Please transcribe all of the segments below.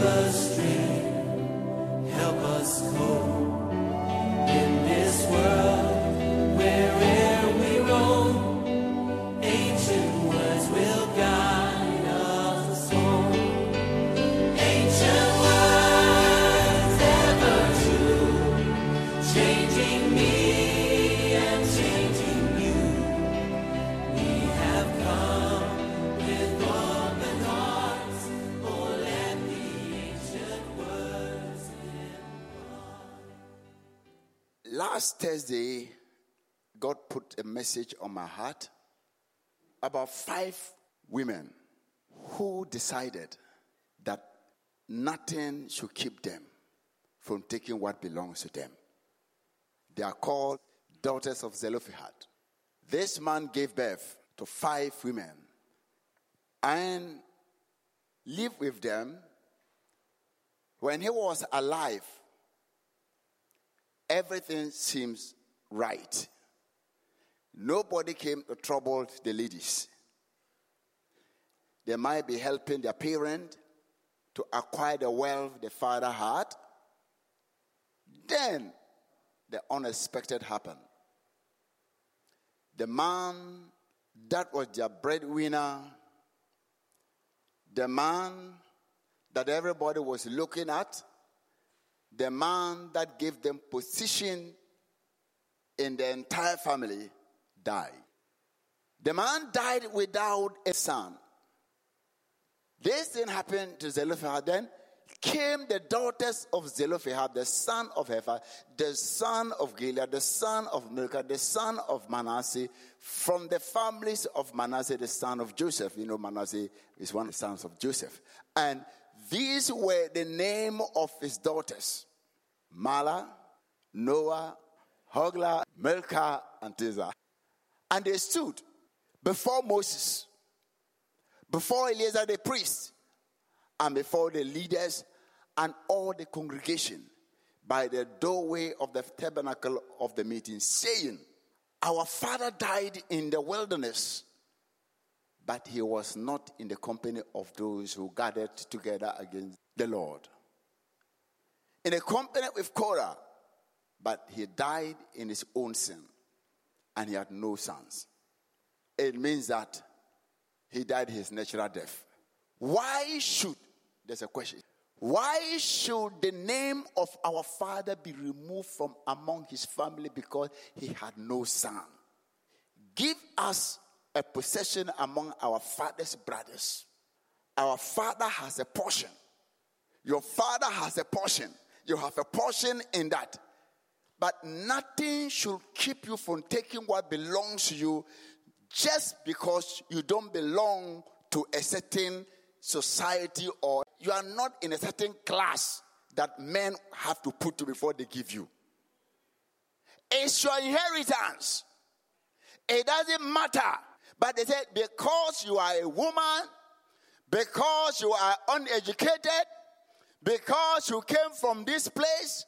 the stream, help us go. Last Thursday, God put a message on my heart about five women who decided that nothing should keep them from taking what belongs to them. They are called daughters of Zelophehad. This man gave birth to five women and lived with them when he was alive. Everything seems right. Nobody came to trouble the ladies. They might be helping their parent to acquire the wealth the father had. Then the unexpected happened. The man that was their breadwinner, the man that everybody was looking at, the man that gave them position in the entire family died. The man died without a son. This thing happened to Zelophehad. Then came the daughters of Zelophehad, the son of Hepher, the son of Gilead, the son of Milcah, the son of Manasseh, from the families of Manasseh, the son of Joseph. You know, Manasseh is one of the sons of Joseph. And these were the name of his daughters Mahlah, Noah, Hoglah, Milcah, and Tirzah. And they stood before Moses, before Eleazar the priest, and before the leaders and all the congregation by the doorway of the tabernacle of the meeting, saying, Our father died in the wilderness, but he was not in the company of those who gathered together against the Lord. In a company with Korah, but he died in his own sin, and he had no sons. It means that he died his natural death. Why should there's a question. Why should the name of our father be removed from among his family because he had no son? Give us a possession among our father's brothers. Our father has a portion. Your father has a portion. You have a portion in that. But nothing should keep you from taking what belongs to you just because you don't belong to a certain society or you are not in a certain class that men have to put to before they give you. It's your inheritance. It doesn't matter. But they said, because you are a woman, because you are uneducated, because you came from this place,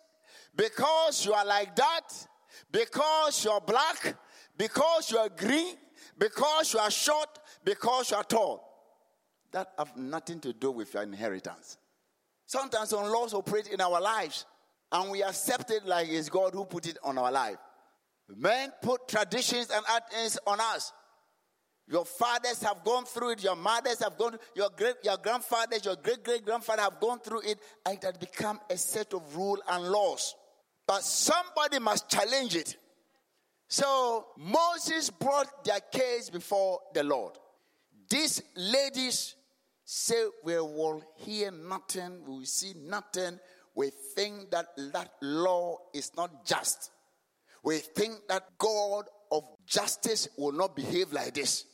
because you are like that, because you're black, because you are green, because you are short, because you are tall that have nothing to do with your inheritance. Sometimes some laws operate in our lives and we accept it like it's God who put it on our life. Men put traditions and things on us. Your fathers have gone through it, your mothers have gone, your great, your grandfathers, your great great grandfather have gone through it, and it has become a set of rule and laws. But somebody must challenge it. So Moses brought their case before the Lord. These ladies say we will hear nothing, we will see nothing. We think that that law is not just. We think that God of justice will not behave like this.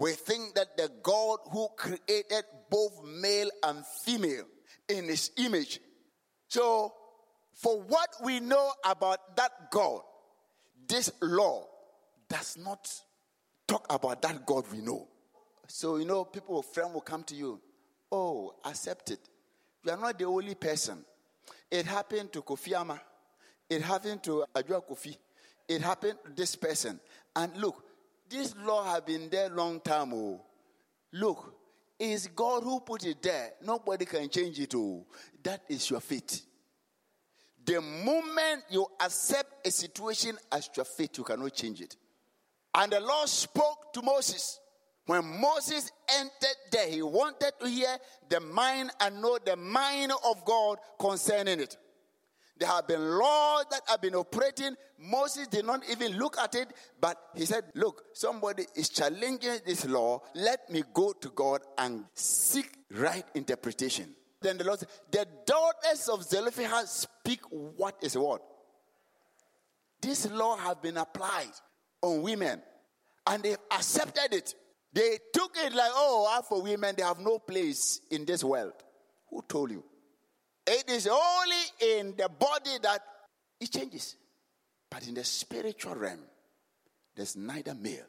We think that the God who created both male and female in his image. So, for what we know about that God, this law does not talk about that God we know. So, you know, people, friend will come to you. Oh, accept it. You are not the only person. It happened to Kofi Ama. It happened to Adwoa Kofi. It happened to this person. And look, this law has been there long time. Oh. Look, it's God who put it there. Nobody can change it. Oh. That is your fate. The moment you accept a situation as your fate, you cannot change it. And the Lord spoke to Moses when Moses entered there, he wanted to hear the mind and know the mind of God concerning it. There have been laws that have been operating. Moses did not even look at it, but he said, Look, somebody is challenging this law. Let me go to God and seek right interpretation. Then the Lord said, The daughters of Zelophehad speak what is what? this law have been applied on women and they accepted it. They took it like, oh, for women, they have no place in this world. Who told you? It is only in the body that it changes. But in the spiritual realm, there's neither male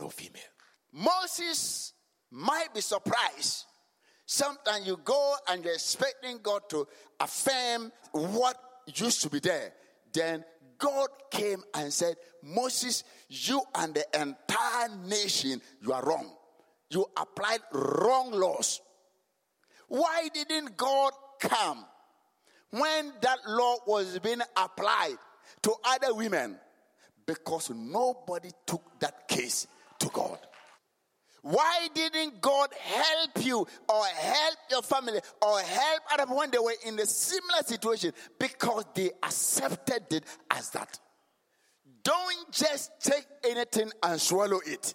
nor female. Moses might be surprised. Sometimes you go and you're expecting God to affirm what used to be there. Then God came and said, Moses, you and the entire nation, you are wrong. You applied wrong laws. Why didn't God come when that law was being applied to other women? Because nobody took that case to God. Why didn't God help you or help your family or help people when they were in a similar situation? Because they accepted it as that. Don't just take anything and swallow it.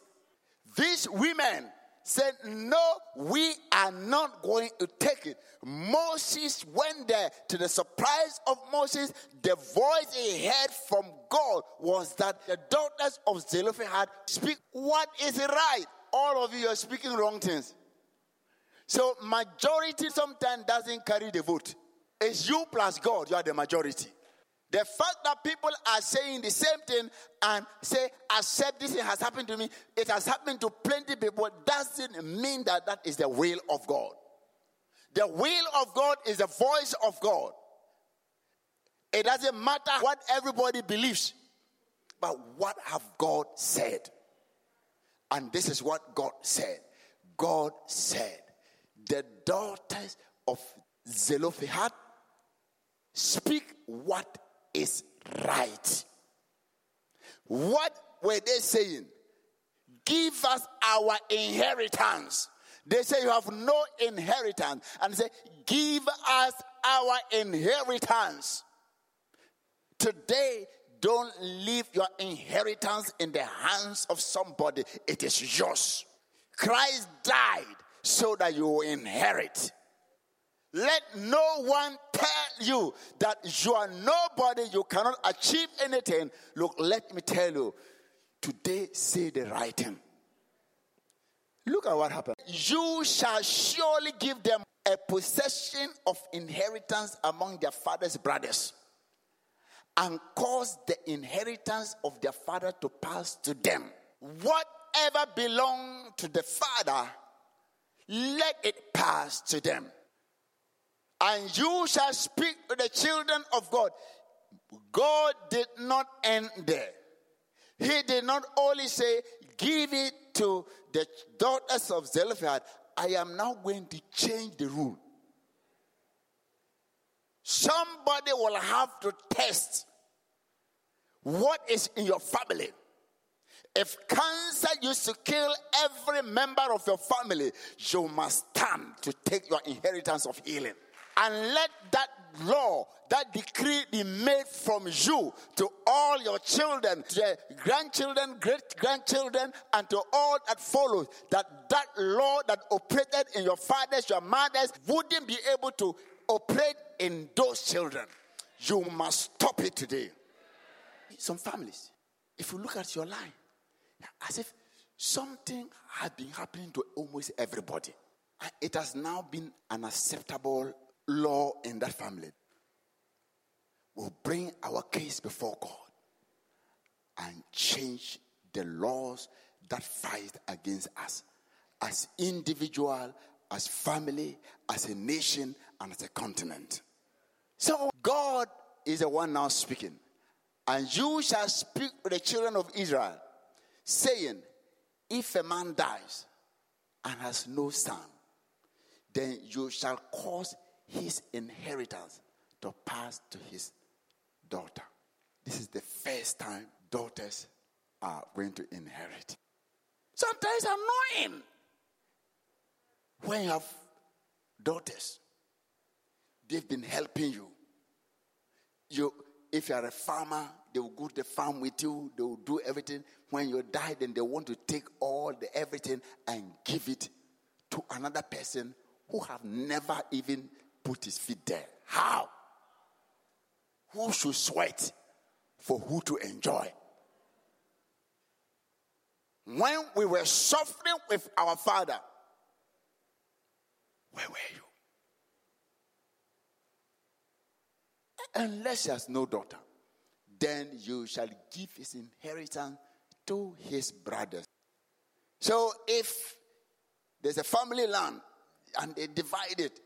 These women said, No, we are not going to take it. Moses went there to the surprise of Moses. The voice he heard from God was that the daughters of Zelophehad speak what is right all of you are speaking wrong things. So majority sometimes doesn't carry the vote. It's you plus God, you are the majority. The fact that people are saying the same thing and say, accept this thing has happened to me, it has happened to plenty people, doesn't mean that that is the will of God. The will of God is the voice of God. It doesn't matter what everybody believes, but what have God said? And this is what God said. God said, the daughters of Zelophehad speak what is right. What were they saying? Give us our inheritance. They say you have no inheritance. And say, Give us our inheritance. Today, don't leave your inheritance in the hands of somebody, it is yours. Christ died so that you will inherit. Let no one tell you that you are nobody, you cannot achieve anything. Look, let me tell you, today say the right thing. Look at what happened. You shall surely give them a possession of inheritance among their father's brothers and cause the inheritance of their father to pass to them. Whatever belongs to the father, let it pass to them. And you shall speak to the children of God. God did not end there. He did not only say, Give it to the daughters of Zelophehad. I am now going to change the rule. Somebody will have to test what is in your family. If cancer used to kill every member of your family, you must stand to take your inheritance of healing. And let that law, that decree be made from you to all your children, your grandchildren, great grandchildren, and to all that follows. That that law that operated in your fathers, your mothers, wouldn't be able to operate in those children. You must stop it today. Some families, if you look at your life, as if something had been happening to almost everybody. It has now been an acceptable law in that family. We'll bring our case before God and change the laws that fight against us as individual, as family, as a nation, and as a continent. So God is the one now speaking. And you shall speak to the children of Israel, saying, If a man dies and has no son, then you shall cause his inheritance to pass to his daughter. This is the first time daughters are going to inherit. Sometimes annoying when you have daughters. They've been helping you. You if you are a farmer, they will go to the farm with you, they will do everything. When you die, then they want to take all the everything and give it to another person who have never even put his feet there. How? Who should sweat for who to enjoy. When we were suffering with our father, where were you? Unless he has no daughter, then you shall give his inheritance to his brothers. So if there's a family land and they divide it,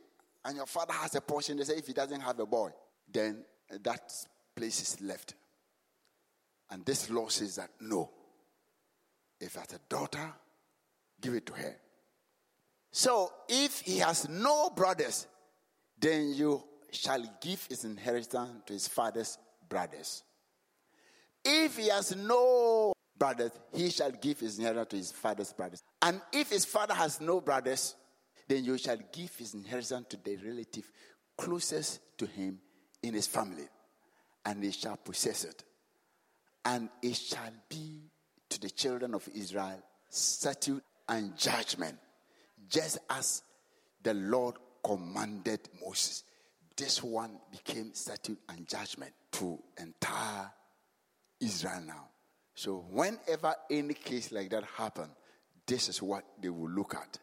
and your father has a portion, they say if he doesn't have a boy, then that place is left. And this law says that no. If has a daughter, give it to her. So if he has no brothers, then you shall give his inheritance to his father's brothers. If he has no brothers, he shall give his inheritance to his father's brothers. And if his father has no brothers, then you shall give his inheritance to the relative closest to him in his family, and they shall possess it. And it shall be to the children of Israel statute and judgment, just as the Lord commanded Moses. This one became statute and judgment to entire Israel now. So, whenever any case like that happen, this is what they will look at.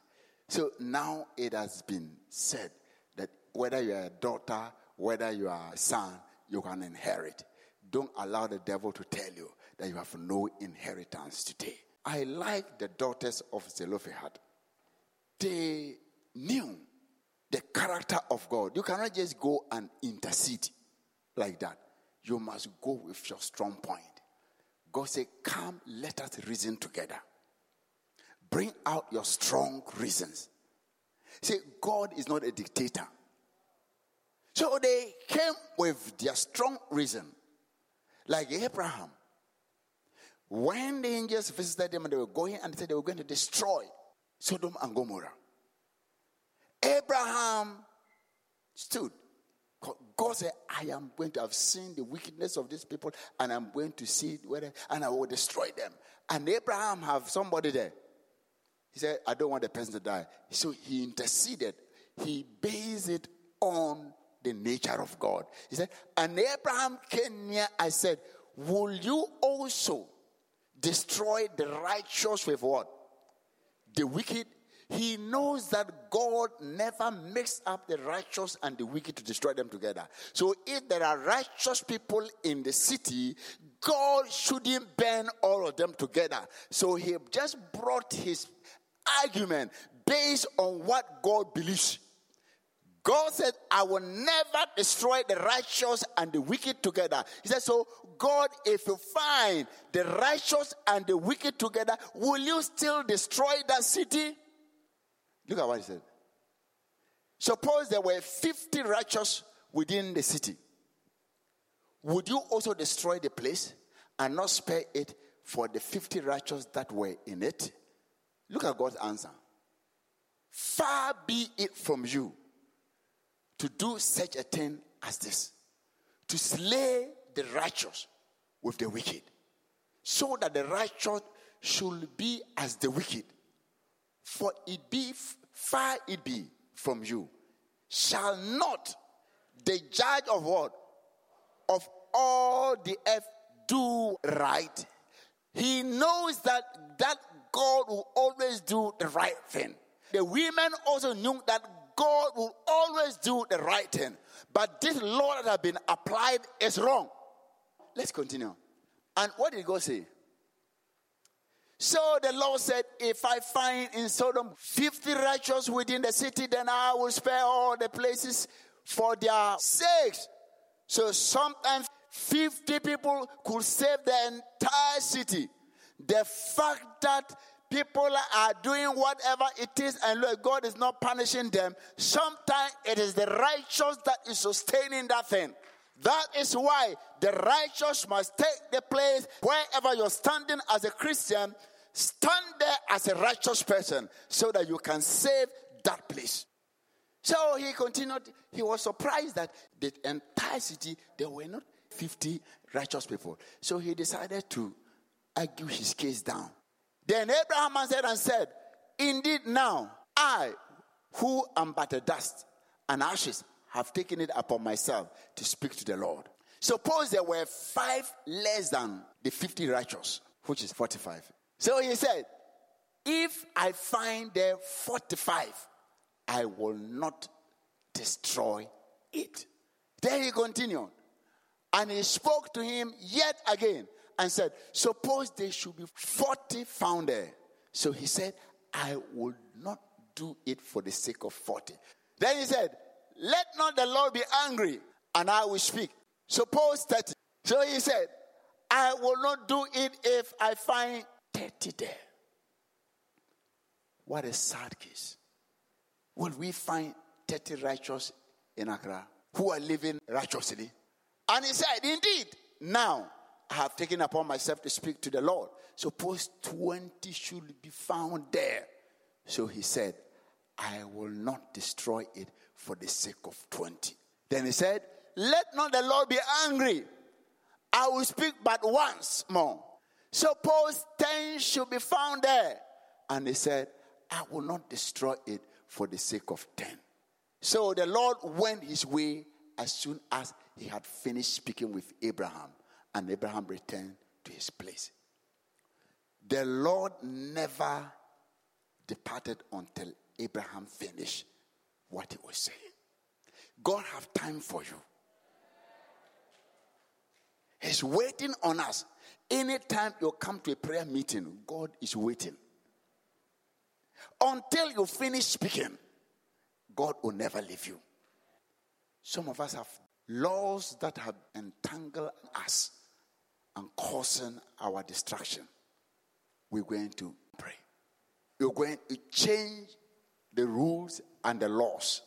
So now it has been said that whether you are a daughter, whether you are a son, you can inherit. Don't allow the devil to tell you that you have no inheritance today. I like the daughters of Zelophehad. They knew the character of God. You cannot just go and intercede like that. You must go with your strong point. God said, Come, let us reason together. Bring out your strong reasons. See, God is not a dictator. So they came with their strong reason, like Abraham. When the angels visited them and they were going and said they were going to destroy Sodom and Gomorrah, Abraham stood. God said, I am going to have seen the wickedness of these people and I'm going to see whether and I will destroy them. And Abraham have somebody there. He said, I don't want the person to die. So he interceded. He based it on the nature of God. He said, And Abraham came near. I said, Will you also destroy the righteous with what? The wicked? He knows that God never mixes up the righteous and the wicked to destroy them together. So if there are righteous people in the city, God shouldn't burn all of them together. So he just brought his argument based on what God believes. God said, I will never destroy the righteous and the wicked together. He said, So, God, if you find the righteous and the wicked together, will you still destroy that city? Look at what he said. Suppose there were 50 righteous within the city. Would you also destroy the place and not spare it for the 50 righteous that were in it? Look at God's answer. Far be it from you to do such a thing as this, to slay the righteous with the wicked, so that the righteous should be as the wicked. For it be far it be from you, shall not the judge of what? Of all the earth do right. He knows that that God will always do the right thing. The women also knew that God will always do the right thing. But this law that has been applied is wrong. Let's continue. And what did God say? So the Lord said, If I find in Sodom 50 righteous within the city, then I will spare all the places for their sakes. So sometimes 50 people could save the entire city. The fact that people are doing whatever it is and look, God is not punishing them, sometimes it is the righteous that is sustaining that thing. That is why the righteous must take the place wherever you're standing as a Christian, stand there as a righteous person so that you can save that place. So he continued, he was surprised that the entire city, there were not 50 righteous people. So he decided to argue his case down. Then Abraham answered and said, Indeed, now I, who am but a dust and ashes, have taken it upon myself to speak to the Lord. Suppose there were five less than the 50 righteous, which is 45. So he said, If I find there 45, I will not destroy it. Then he continued. And he spoke to him yet again and said, Suppose there should be 40 found there. So he said, I will not do it for the sake of 40. Then he said, Let not the Lord be angry, and I will speak. Suppose 30. So he said, I will not do it if I find 30 there. What a sad case. Will we find 30 righteous in Accra who are living righteously? And he said, Indeed, now have taken upon myself to speak to the Lord. Suppose 20 should be found there. So he said, I will not destroy it for the sake of 20. Then he said, Let not the Lord be angry. I will speak but once more. Suppose 10 should be found there. And he said, I will not destroy it for the sake of 10. So the Lord went his way as soon as he had finished speaking with Abraham, and Abraham returned to his place. The Lord never departed until Abraham finished what he was saying. God have time for you. He's waiting on us. Anytime you come to a prayer meeting, God is waiting. Until you finish speaking, God will never leave you. Some of us have laws that have entangled us and causing our destruction. We're going to pray. You're going to change the rules and the laws.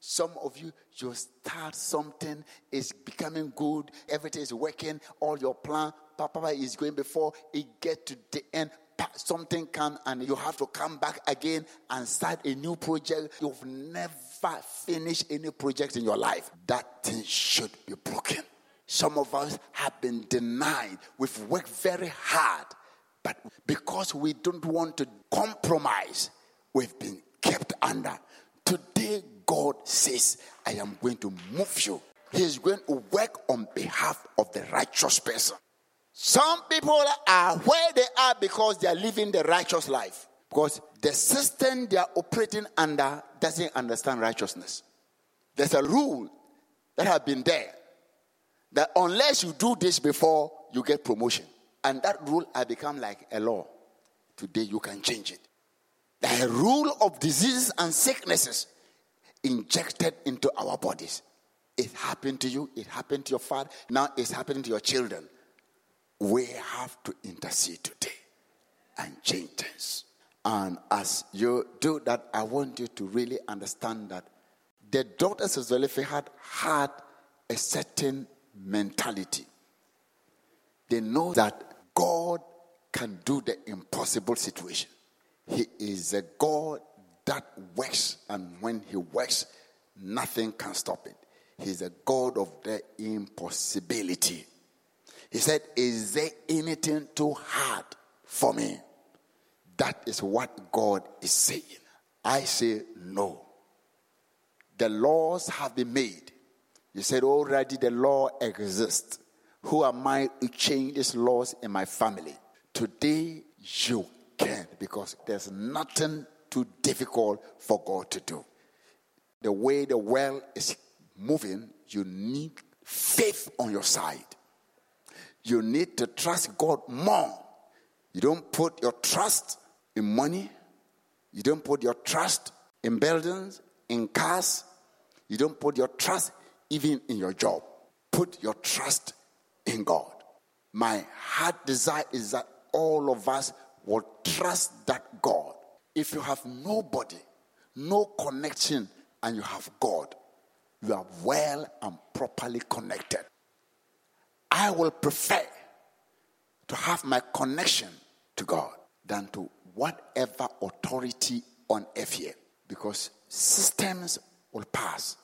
Some of you, you start something, it's becoming good, everything is working, all your plan, Papa is going before it get to the end. Something come and you have to come back again and start a new project. You've never finished any project in your life. That thing should be broken. Some of us have been denied. We've worked very hard, but because we don't want to compromise, we've been kept under. Today, God says, I am going to move you. He is going to work on behalf of the righteous person. Some people are where they are because they are living the righteous life. Because the system they are operating under doesn't understand righteousness. There's a rule that has been there that unless you do this before you get promotion. And that rule has become like a law. Today you can change it. The rule of diseases and sicknesses injected into our bodies. It happened to you, it happened to your father, now it's happening to your children. We have to intercede today and change things. And as you do that, I want you to really understand that the daughters of Zelophehad had a certain mentality. They know that God can do the impossible situation. He is a God that works, and when He works, nothing can stop it. He's a God of the impossibility. He said, Is there anything too hard for me? That is what God is saying. I say no. The laws have been made. You said already the law exists. Who am I to change these laws in my family? Today you can because there's nothing too difficult for God to do. The way the world is moving, you need faith on your side. You need to trust God more. You don't put your trust in money. You don't put your trust in buildings, in cars. You don't put your trust even in your job. Put your trust in God. My heart desire is that all of us will trust that God. If you have nobody, no connection, and you have God, you are well and properly connected. I will prefer to have my connection to God than to whatever authority on earth here. Because systems will pass,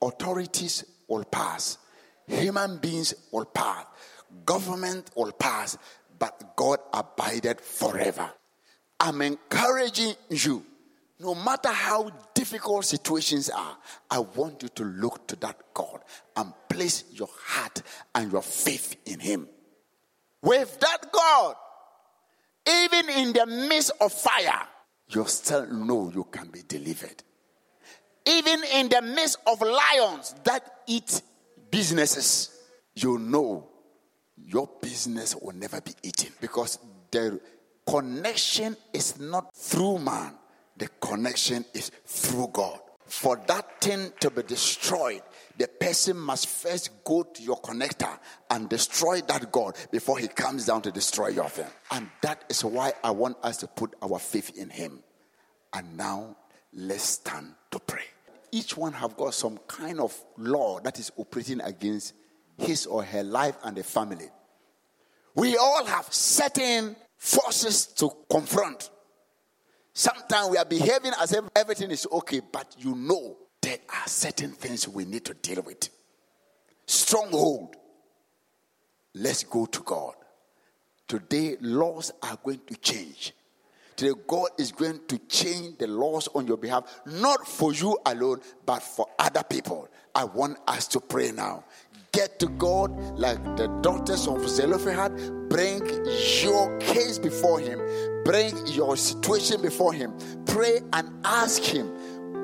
authorities will pass, human beings will pass, government will pass, but God abided forever. I'm encouraging you, no matter how difficult situations are, I want you to look to that God and place your heart and your faith in Him. With that God, even in the midst of fire, you still know you can be delivered. Even in the midst of lions that eat businesses, you know your business will never be eaten because the connection is not through man, the connection is through God. For that thing to be destroyed, the person must first go to your connector and destroy that God before he comes down to destroy your thing. And that is why I want us to put our faith in him. And now let's stand to pray. Each one have got some kind of law that is operating against his or her life and the family. We all have certain forces to confront. Sometimes we are behaving as if everything is okay, but you know there are certain things we need to deal with. Stronghold. Let's go to God. Today, laws are going to change. Today, God is going to change the laws on your behalf, not for you alone, but for other people. I want us to pray now get to God like the daughters of Zelophehad. Bring your case before Him, bring your situation before Him. Pray and ask Him,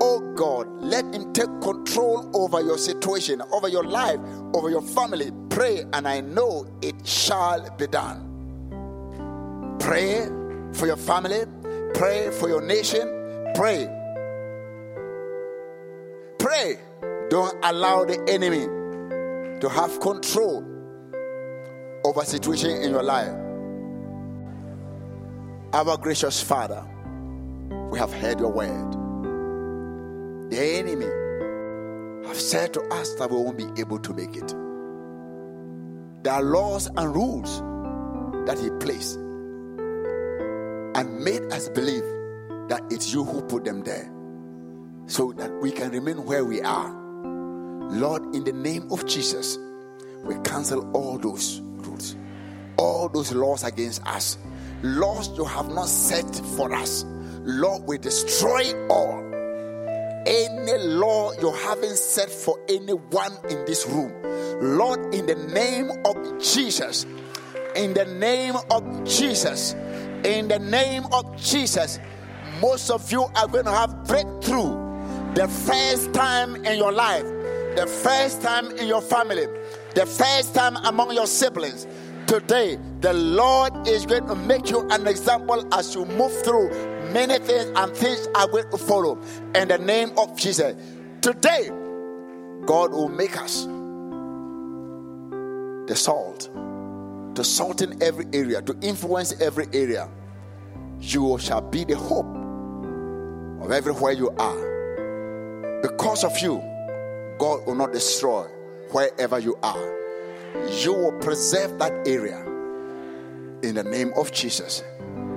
Oh God, let Him take control over your situation, over your life, over your family. Pray, and I know it shall be done. Pray for your family, pray for your nation, pray. Pray. Don't allow the enemy to have control over situation in your life. Our gracious Father, we have heard your word. The enemy have said to us that we won't be able to make it. There are laws and rules that he placed and made us believe that it's you who put them there so that we can remain where we are Lord, in the name of Jesus, we cancel all those rules, all those laws against us, laws you have not set for us. Lord, we destroy all. Any law you haven't set for anyone in this room, Lord, in the name of Jesus, in the name of Jesus, in the name of Jesus, most of you are going to have breakthrough the first time in your life the first time in your family, the first time among your siblings. Today, the Lord is going to make you an example as you move through many things, and things are going to follow. In the name of Jesus. Today, God will make us the salt, to salt in every area, to influence every area. You shall be the hope of everywhere you are. Because of you, God will not destroy wherever you are. You will preserve that area in the name of Jesus.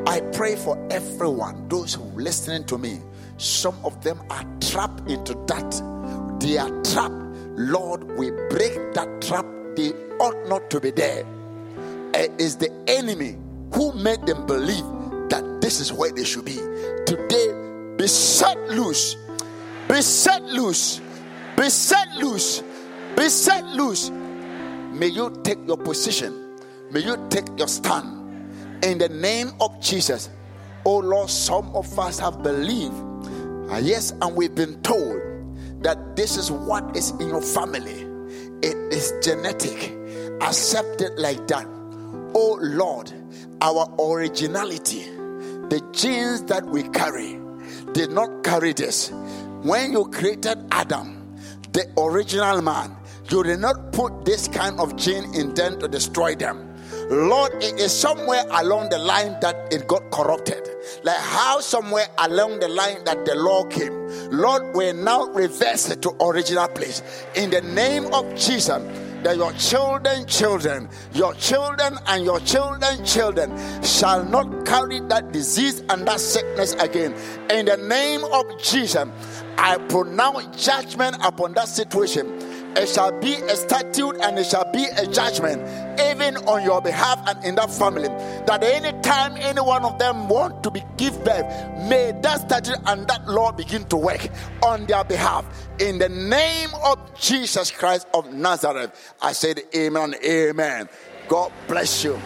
I pray for everyone, those who are listening to me. Some of them are trapped into that. They are trapped. Lord, we break that trap. They ought not to be there. It is the enemy who made them believe that this is where they should be. Today, be set loose. Be set loose be set loose. Be set loose. May you take your position. May you take your stand. In the name of Jesus. Oh Lord, some of us have believed. Uh, yes, and we've been told that this is what is in your family. It is genetic. Accept it like that. Oh Lord, our originality, the genes that we carry, did not carry this. When you created Adam, the original man. You did not put this kind of gene intent to destroy them. Lord, it is somewhere along the line that it got corrupted. Like how somewhere along the line that the law came. Lord, we now reverse it to original place. In the name of Jesus, that your children, children, your children and your children, children shall not carry that disease and that sickness again. In the name of Jesus, I pronounce judgment upon that situation. It shall be a statute and it shall be a judgment, even on your behalf and in that family that anytime any one of them want to be give birth, may that statute and that law begin to work on their behalf. In the name of Jesus Christ of Nazareth, I said, Amen, Amen. God bless you.